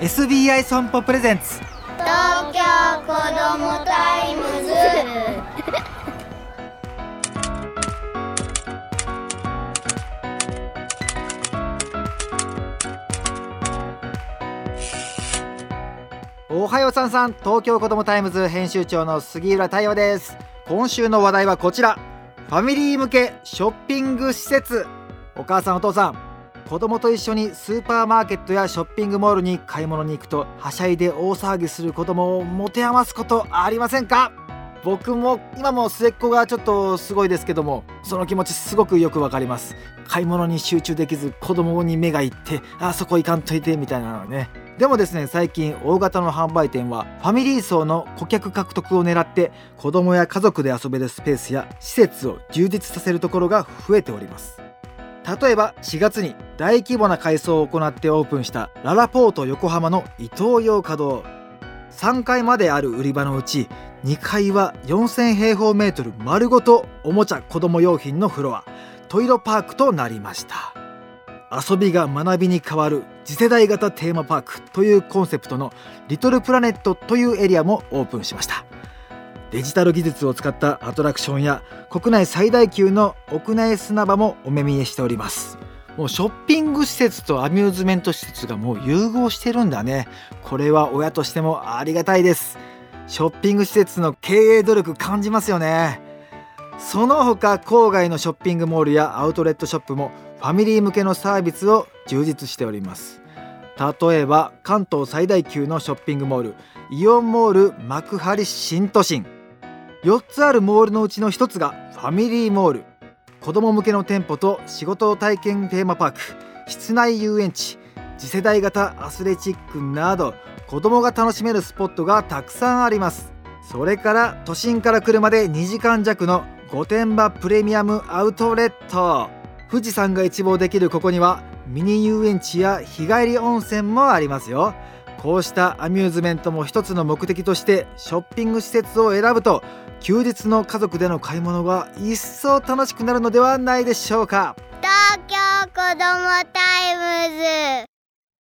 SBI 損保プレゼンツ。東京子どもタイムズ。おはようさんさん。東京子どもタイムズ編集長の杉浦太陽です。今週の話題はこちら。ファミリー向けショッピング施設。お母さんお父さん子供と一緒にスーパーマーケットやショッピングモールに買い物に行くとはしゃいで大騒ぎする子供を持て余すことありませんか？僕も今も末っ子がちょっとすごいですけどもその気持ちすごくよくわかります。買い物に集中できず子供に目がいってあそこ行かんといてみたいなのね。でもですね最近大型の販売店はファミリー層の顧客獲得を狙って子供や家族で遊べるスペースや施設を充実させるところが増えております。例えば4月に大規模な改装を行ってオープンしたララポート横浜のイトーヨーカドー3階まである売り場のうち2階は4000平方メートル丸ごとおもちゃ子供用品のフロア。トイロパークとなりました。遊びが学びに変わる次世代型テーマパークというコンセプトのリトルプラネットというエリアもオープンしました。デジタル技術を使ったアトラクションや国内最大級の屋内砂場もお目見えしております。もうショッピング施設とアミューズメント施設がもう融合してるんだね。これは親としてもありがたいです。ショッピング施設の経営努力感じますよね。その他郊外のショッピングモールやアウトレットショップもファミリー向けのサービスを充実しております。例えば関東最大級のショッピングモールイオンモール幕張新都心。4つあるモールのうちの1つがファミリーモール。子供向けの店舗と仕事体験テーマパーク室内遊園地次世代型アスレチックなど子供が楽しめるスポットがたくさんあります。それから都心から車で2時間弱の御殿場プレミアムアウトレット。富士山が一望できるここにはミニ遊園地や日帰り温泉もありますよ。こうしたアミューズメントも一つの目的としてショッピング施設を選ぶと休日の家族での買い物が一層楽しくなるのではないでしょうか。東京子どもタイムズ。